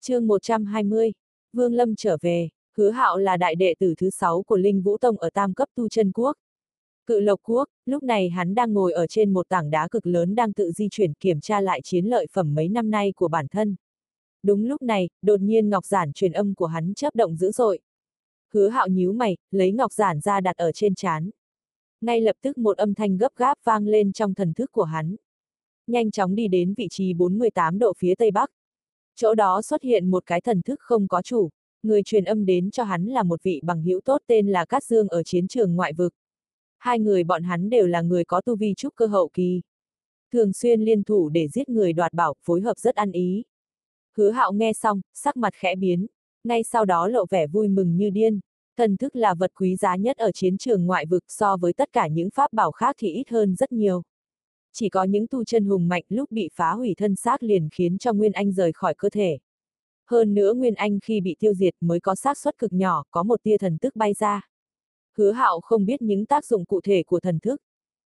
chương 120, Vương Lâm trở về, hứa hạo là đại đệ tử thứ sáu của Linh Vũ Tông ở tam cấp tu chân quốc. Cự Lộc Quốc, lúc này hắn đang ngồi ở trên một tảng đá cực lớn đang tự di chuyển kiểm tra lại chiến lợi phẩm mấy năm nay của bản thân. Đúng lúc này, đột nhiên ngọc giản truyền âm của hắn chớp động dữ dội. Hứa hạo nhíu mày, lấy ngọc giản ra đặt ở trên chán. Ngay lập tức một âm thanh gấp gáp vang lên trong thần thức của hắn. Nhanh chóng đi đến vị trí 48 độ phía tây bắc. Chỗ đó xuất hiện một cái thần thức không có chủ. Người truyền âm đến cho hắn là một vị bằng hữu tốt tên là Cát Dương ở chiến trường ngoại vực. Hai người bọn hắn đều là người có tu vi trúc cơ hậu kỳ. Thường xuyên liên thủ để giết người đoạt bảo, phối hợp rất ăn ý. Hứa hạo nghe xong, sắc mặt khẽ biến, ngay sau đó lộ vẻ vui mừng như điên. Thần thức là vật quý giá nhất ở chiến trường ngoại vực so với tất cả những pháp bảo khác thì ít hơn rất nhiều. Chỉ có những tu chân hùng mạnh lúc bị phá hủy thân xác liền khiến cho Nguyên Anh rời khỏi cơ thể. Hơn nữa Nguyên Anh khi bị tiêu diệt mới có xác suất cực nhỏ, có một tia thần thức bay ra. Hứa hạo không biết những tác dụng cụ thể của thần thức.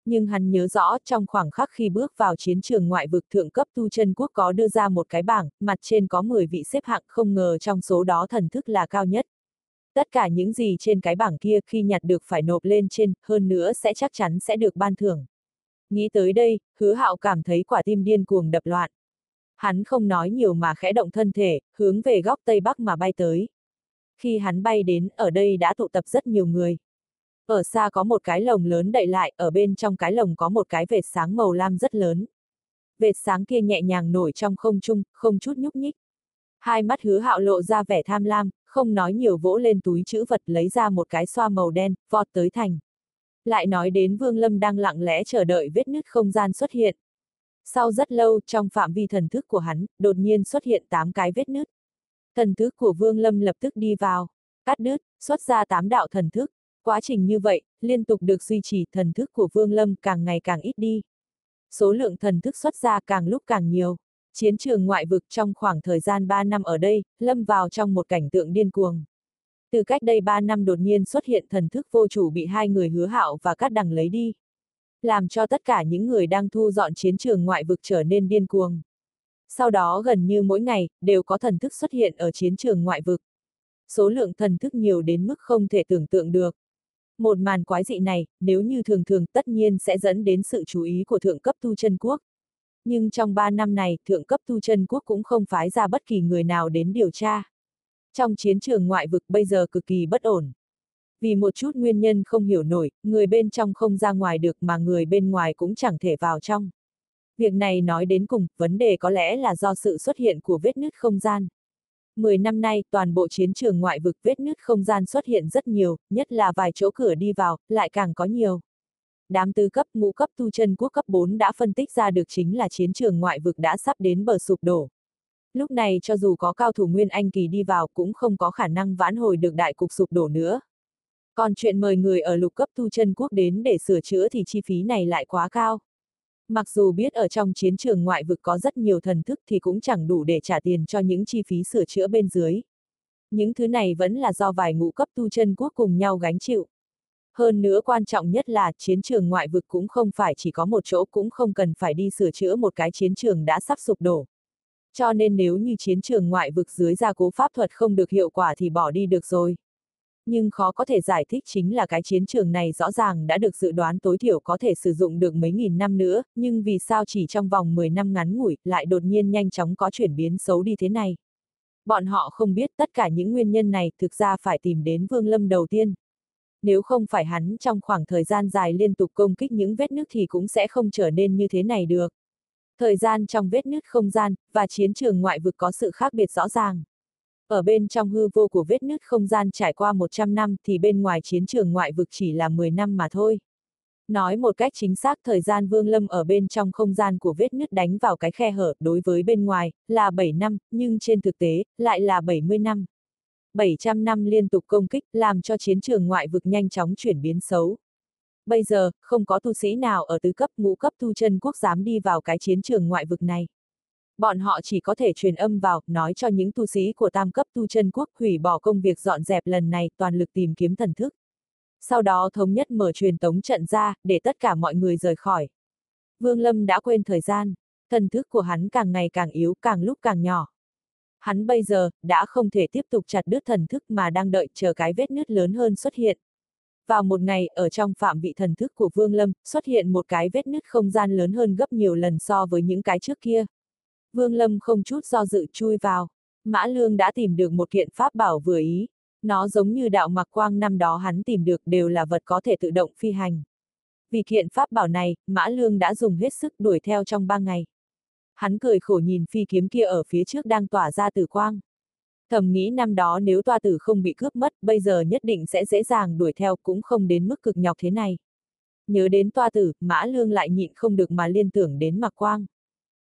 Nhưng hắn nhớ rõ trong khoảng khắc khi bước vào chiến trường ngoại vực thượng cấp tu chân quốc có đưa ra một cái bảng, mặt trên có 10 vị xếp hạng không ngờ trong số đó thần thức là cao nhất. Tất cả những gì trên cái bảng kia khi nhặt được phải nộp lên trên, hơn nữa sẽ chắc chắn sẽ được ban thưởng. Nghĩ tới đây, hứa hạo cảm thấy quả tim điên cuồng đập loạn. Hắn không nói nhiều mà khẽ động thân thể, hướng về góc tây bắc mà bay tới. Khi hắn bay đến, ở đây đã tụ tập rất nhiều người. Ở xa có một cái lồng lớn đậy lại, ở bên trong cái lồng có một cái vệt sáng màu lam rất lớn. Vệt sáng kia nhẹ nhàng nổi trong không trung, không chút nhúc nhích. Hai mắt hứa hạo lộ ra vẻ tham lam, không nói nhiều vỗ lên túi chữ vật lấy ra một cái xoa màu đen, vọt tới thành. Lại nói đến Vương Lâm đang lặng lẽ chờ đợi vết nứt không gian xuất hiện. Sau rất lâu, trong phạm vi thần thức của hắn, đột nhiên xuất hiện 8 cái vết nứt. Thần thức của Vương Lâm lập tức đi vào, cắt đứt, xuất ra 8 đạo thần thức. Quá trình như vậy, liên tục được duy trì, thần thức của Vương Lâm càng ngày càng ít đi. Số lượng thần thức xuất ra càng lúc càng nhiều. Chiến trường ngoại vực trong khoảng thời gian 3 năm ở đây, lâm vào trong một cảnh tượng điên cuồng. Từ cách đây 3 năm đột nhiên xuất hiện thần thức vô chủ bị hai người hứa hạo và cắt đằng lấy đi. Làm cho tất cả những người đang thu dọn chiến trường ngoại vực trở nên điên cuồng. Sau đó gần như mỗi ngày, đều có thần thức xuất hiện ở chiến trường ngoại vực. Số lượng thần thức nhiều đến mức không thể tưởng tượng được. Một màn quái dị này, nếu như thường thường tất nhiên sẽ dẫn đến sự chú ý của thượng cấp tu chân quốc. Nhưng trong 3 năm này, thượng cấp tu chân quốc cũng không phái ra bất kỳ người nào đến điều tra. Trong chiến trường ngoại vực bây giờ cực kỳ bất ổn. Vì một chút nguyên nhân không hiểu nổi, người bên trong không ra ngoài được mà người bên ngoài cũng chẳng thể vào trong. Việc này nói đến cùng, vấn đề có lẽ là do sự xuất hiện của vết nứt không gian. 10 năm nay, toàn bộ chiến trường ngoại vực vết nứt không gian xuất hiện rất nhiều, nhất là vài chỗ cửa đi vào, lại càng có nhiều. Đám tư cấp, ngũ cấp tu chân quốc cấp 4 đã phân tích ra được chính là chiến trường ngoại vực đã sắp đến bờ sụp đổ. Lúc này cho dù có cao thủ Nguyên Anh Kỳ đi vào cũng không có khả năng vãn hồi được đại cục sụp đổ nữa. Còn chuyện mời người ở lục cấp tu chân quốc đến để sửa chữa thì chi phí này lại quá cao. Mặc dù biết ở trong chiến trường ngoại vực có rất nhiều thần thức thì cũng chẳng đủ để trả tiền cho những chi phí sửa chữa bên dưới. Những thứ này vẫn là do vài ngũ cấp tu chân quốc cùng nhau gánh chịu. Hơn nữa quan trọng nhất là chiến trường ngoại vực cũng không phải chỉ có một chỗ cũng không cần phải đi sửa chữa một cái chiến trường đã sắp sụp đổ. Cho nên nếu như chiến trường ngoại vực dưới gia cố pháp thuật không được hiệu quả thì bỏ đi được rồi. Nhưng khó có thể giải thích chính là cái chiến trường này rõ ràng đã được dự đoán tối thiểu có thể sử dụng được mấy nghìn năm nữa, nhưng vì sao chỉ trong vòng 10 năm ngắn ngủi lại đột nhiên nhanh chóng có chuyển biến xấu đi thế này. Bọn họ không biết tất cả những nguyên nhân này thực ra phải tìm đến Vương Lâm đầu tiên. Nếu không phải hắn trong khoảng thời gian dài liên tục công kích những vết nước thì cũng sẽ không trở nên như thế này được. Thời gian trong vết nứt không gian, và chiến trường ngoại vực có sự khác biệt rõ ràng. Ở bên trong hư vô của vết nứt không gian trải qua 100 năm thì bên ngoài chiến trường ngoại vực chỉ là 10 năm mà thôi. Nói một cách chính xác thời gian Vương Lâm ở bên trong không gian của vết nứt đánh vào cái khe hở đối với bên ngoài là 7 năm, nhưng trên thực tế lại là 70 năm. 700 năm liên tục công kích làm cho chiến trường ngoại vực nhanh chóng chuyển biến xấu. Bây giờ, không có tu sĩ nào ở tứ cấp ngũ cấp tu chân quốc dám đi vào cái chiến trường ngoại vực này. Bọn họ chỉ có thể truyền âm vào, nói cho những tu sĩ của tam cấp tu chân quốc hủy bỏ công việc dọn dẹp lần này toàn lực tìm kiếm thần thức. Sau đó thống nhất mở truyền tống trận ra, để tất cả mọi người rời khỏi. Vương Lâm đã quên thời gian, thần thức của hắn càng ngày càng yếu, càng lúc càng nhỏ. Hắn bây giờ, đã không thể tiếp tục chặt đứt thần thức mà đang đợi chờ cái vết nứt lớn hơn xuất hiện. Vào một ngày, ở trong phạm vị thần thức của Vương Lâm, xuất hiện một cái vết nứt không gian lớn hơn gấp nhiều lần so với những cái trước kia. Vương Lâm không chút do dự chui vào. Mã Lương đã tìm được một kiện pháp bảo vừa ý. Nó giống như đạo mặc quang năm đó hắn tìm được đều là vật có thể tự động phi hành. Vì kiện pháp bảo này, Mã Lương đã dùng hết sức đuổi theo trong ba ngày. Hắn cười khổ nhìn phi kiếm kia ở phía trước đang tỏa ra từ quang. Thầm nghĩ năm đó nếu toa tử không bị cướp mất, bây giờ nhất định sẽ dễ dàng đuổi theo cũng không đến mức cực nhọc thế này. Nhớ đến toa tử, Mã Lương lại nhịn không được mà liên tưởng đến mặc quang.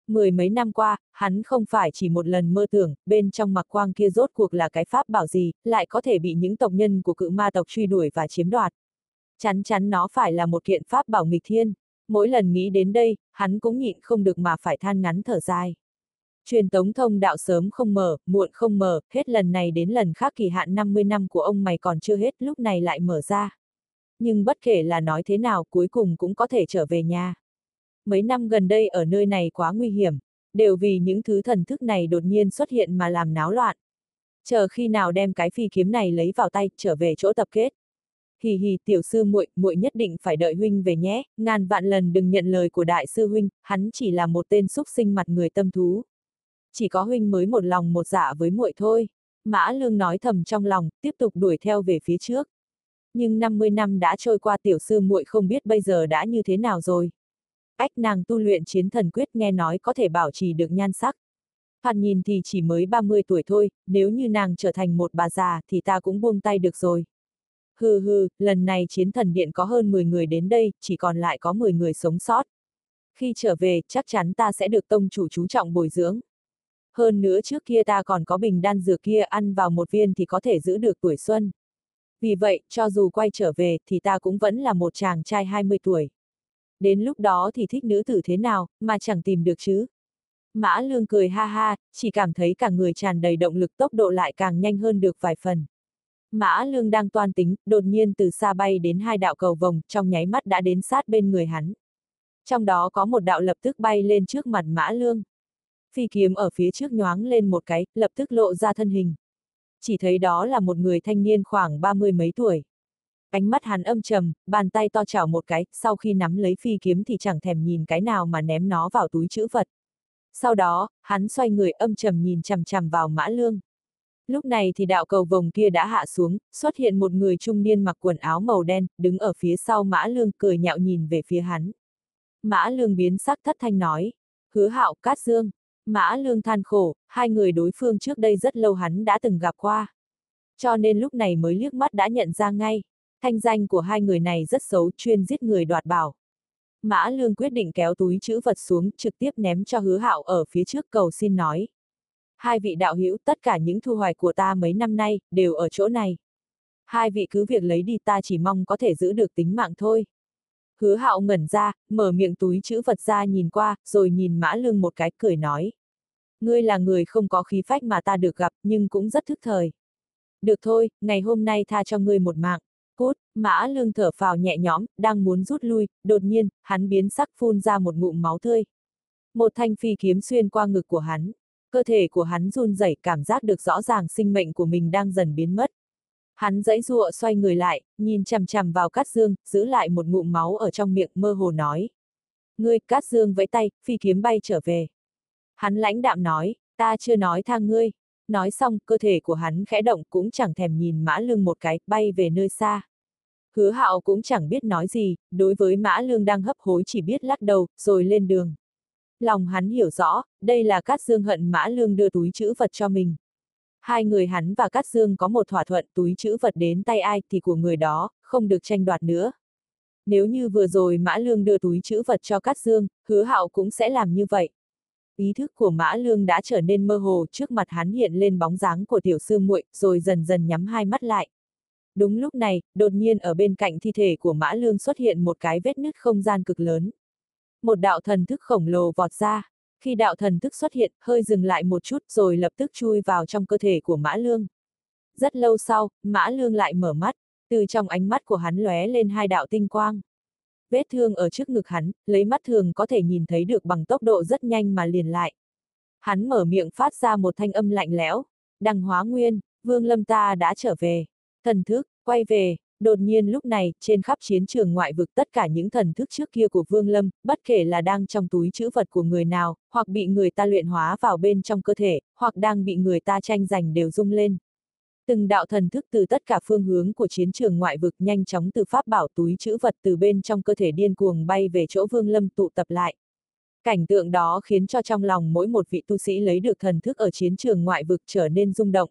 Mười mấy năm qua, hắn không phải chỉ một lần mơ tưởng, bên trong mặc quang kia rốt cuộc là cái pháp bảo gì, lại có thể bị những tộc nhân của cự ma tộc truy đuổi và chiếm đoạt. Chắn chắn nó phải là một kiện pháp bảo nghịch thiên. Mỗi lần nghĩ đến đây, hắn cũng nhịn không được mà phải than ngắn thở dài. Truyền tống thông đạo sớm không mở, muộn không mở, hết lần này đến lần khác kỳ hạn 50 năm của ông mày còn chưa hết lúc này lại mở ra. Nhưng bất kể là nói thế nào cuối cùng cũng có thể trở về nhà. Mấy năm gần đây ở nơi này quá nguy hiểm, đều vì những thứ thần thức này đột nhiên xuất hiện mà làm náo loạn. Chờ khi nào đem cái phi kiếm này lấy vào tay, trở về chỗ tập kết. Hì hì tiểu sư muội, muội nhất định phải đợi huynh về nhé, ngàn vạn lần đừng nhận lời của đại sư huynh, hắn chỉ là một tên xúc sinh mặt người tâm thú. Chỉ có huynh mới một lòng một dạ với muội thôi. Mã Lương nói thầm trong lòng, tiếp tục đuổi theo về phía trước. Nhưng 50 năm đã trôi qua tiểu sư muội không biết bây giờ đã như thế nào rồi. Ách nàng tu luyện chiến thần quyết nghe nói có thể bảo trì được nhan sắc. Thoạt nhìn thì chỉ mới 30 tuổi thôi, nếu như nàng trở thành một bà già thì ta cũng buông tay được rồi. Hừ hừ, lần này chiến thần điện có hơn 10 người đến đây, chỉ còn lại có 10 người sống sót. Khi trở về, chắc chắn ta sẽ được tông chủ chú trọng bồi dưỡng. Hơn nữa trước kia ta còn có bình đan dược kia ăn vào một viên thì có thể giữ được tuổi xuân. Vì vậy, cho dù quay trở về thì ta cũng vẫn là một chàng trai 20 tuổi. Đến lúc đó thì thích nữ tử thế nào, mà chẳng tìm được chứ. Mã lương cười ha ha, chỉ cảm thấy cả người tràn đầy động lực tốc độ lại càng nhanh hơn được vài phần. Mã lương đang toan tính, đột nhiên từ xa bay đến hai đạo cầu vồng, trong nháy mắt đã đến sát bên người hắn. Trong đó có một đạo lập tức bay lên trước mặt mã lương. Phi kiếm ở phía trước nhoáng lên một cái, lập tức lộ ra thân hình. Chỉ thấy đó là một người thanh niên khoảng ba mươi mấy tuổi. Ánh mắt hắn âm trầm, bàn tay to chảo một cái, sau khi nắm lấy phi kiếm thì chẳng thèm nhìn cái nào mà ném nó vào túi chữ vật. Sau đó, hắn xoay người âm trầm nhìn chằm chằm vào mã lương. Lúc này thì đạo cầu vồng kia đã hạ xuống, xuất hiện một người trung niên mặc quần áo màu đen, đứng ở phía sau mã lương cười nhạo nhìn về phía hắn. Mã lương biến sắc thất thanh nói. Hứa hạo cát dương. Mã lương than khổ, hai người đối phương trước đây rất lâu hắn đã từng gặp qua. Cho nên lúc này mới liếc mắt đã nhận ra ngay. Thanh danh của hai người này rất xấu, chuyên giết người đoạt bảo. Mã lương quyết định kéo túi chữ vật xuống, trực tiếp ném cho hứa hạo ở phía trước cầu xin nói. Hai vị đạo hữu tất cả những thu hoạch của ta mấy năm nay, đều ở chỗ này. Hai vị cứ việc lấy đi ta chỉ mong có thể giữ được tính mạng thôi. Hứa hạo ngẩn ra, mở miệng túi chữ vật ra nhìn qua, rồi nhìn mã lương một cái cười nói. Ngươi là người không có khí phách mà ta được gặp, nhưng cũng rất thức thời. Được thôi, ngày hôm nay tha cho ngươi một mạng. Cút, mã lương thở phào nhẹ nhõm, đang muốn rút lui, đột nhiên, hắn biến sắc phun ra một ngụm máu tươi. Một thanh phi kiếm xuyên qua ngực của hắn. Cơ thể của hắn run rẩy cảm giác được rõ ràng sinh mệnh của mình đang dần biến mất. Hắn dãy dụa xoay người lại, nhìn chằm chằm vào Cát Dương, giữ lại một ngụm máu ở trong miệng mơ hồ nói. Ngươi, Cát Dương vẫy tay, phi kiếm bay trở về. Hắn lãnh đạm nói, ta chưa nói tha ngươi. Nói xong, cơ thể của hắn khẽ động cũng chẳng thèm nhìn mã lương một cái, bay về nơi xa. Hứa hạo cũng chẳng biết nói gì, đối với mã lương đang hấp hối chỉ biết lắc đầu, rồi lên đường. Lòng hắn hiểu rõ, đây là Cát Dương hận mã lương đưa túi chữ vật cho mình. Hai người hắn và Cát Dương có một thỏa thuận túi chữ vật đến tay ai thì của người đó, không được tranh đoạt nữa. Nếu như vừa rồi Mã Lương đưa túi chữ vật cho Cát Dương, hứa hạo cũng sẽ làm như vậy. Ý thức của Mã Lương đã trở nên mơ hồ trước mặt hắn hiện lên bóng dáng của tiểu sư muội, rồi dần dần nhắm hai mắt lại. Đúng lúc này, đột nhiên ở bên cạnh thi thể của Mã Lương xuất hiện một cái vết nứt không gian cực lớn. Một đạo thần thức khổng lồ vọt ra. Khi đạo thần thức xuất hiện, hơi dừng lại một chút rồi lập tức chui vào trong cơ thể của Mã Lương. Rất lâu sau, Mã Lương lại mở mắt, từ trong ánh mắt của hắn lóe lên hai đạo tinh quang. Vết thương ở trước ngực hắn, lấy mắt thường có thể nhìn thấy được bằng tốc độ rất nhanh mà liền lại. Hắn mở miệng phát ra một thanh âm lạnh lẽo. Đằng hóa nguyên, vương lâm ta đã trở về. Thần thức, quay về, đột nhiên lúc này, trên khắp chiến trường ngoại vực tất cả những thần thức trước kia của Vương Lâm, bất kể là đang trong túi chữ vật của người nào, hoặc bị người ta luyện hóa vào bên trong cơ thể, hoặc đang bị người ta tranh giành đều rung lên. Từng đạo thần thức từ tất cả phương hướng của chiến trường ngoại vực nhanh chóng từ pháp bảo túi chữ vật từ bên trong cơ thể điên cuồng bay về chỗ Vương Lâm tụ tập lại. Cảnh tượng đó khiến cho trong lòng mỗi một vị tu sĩ lấy được thần thức ở chiến trường ngoại vực trở nên rung động,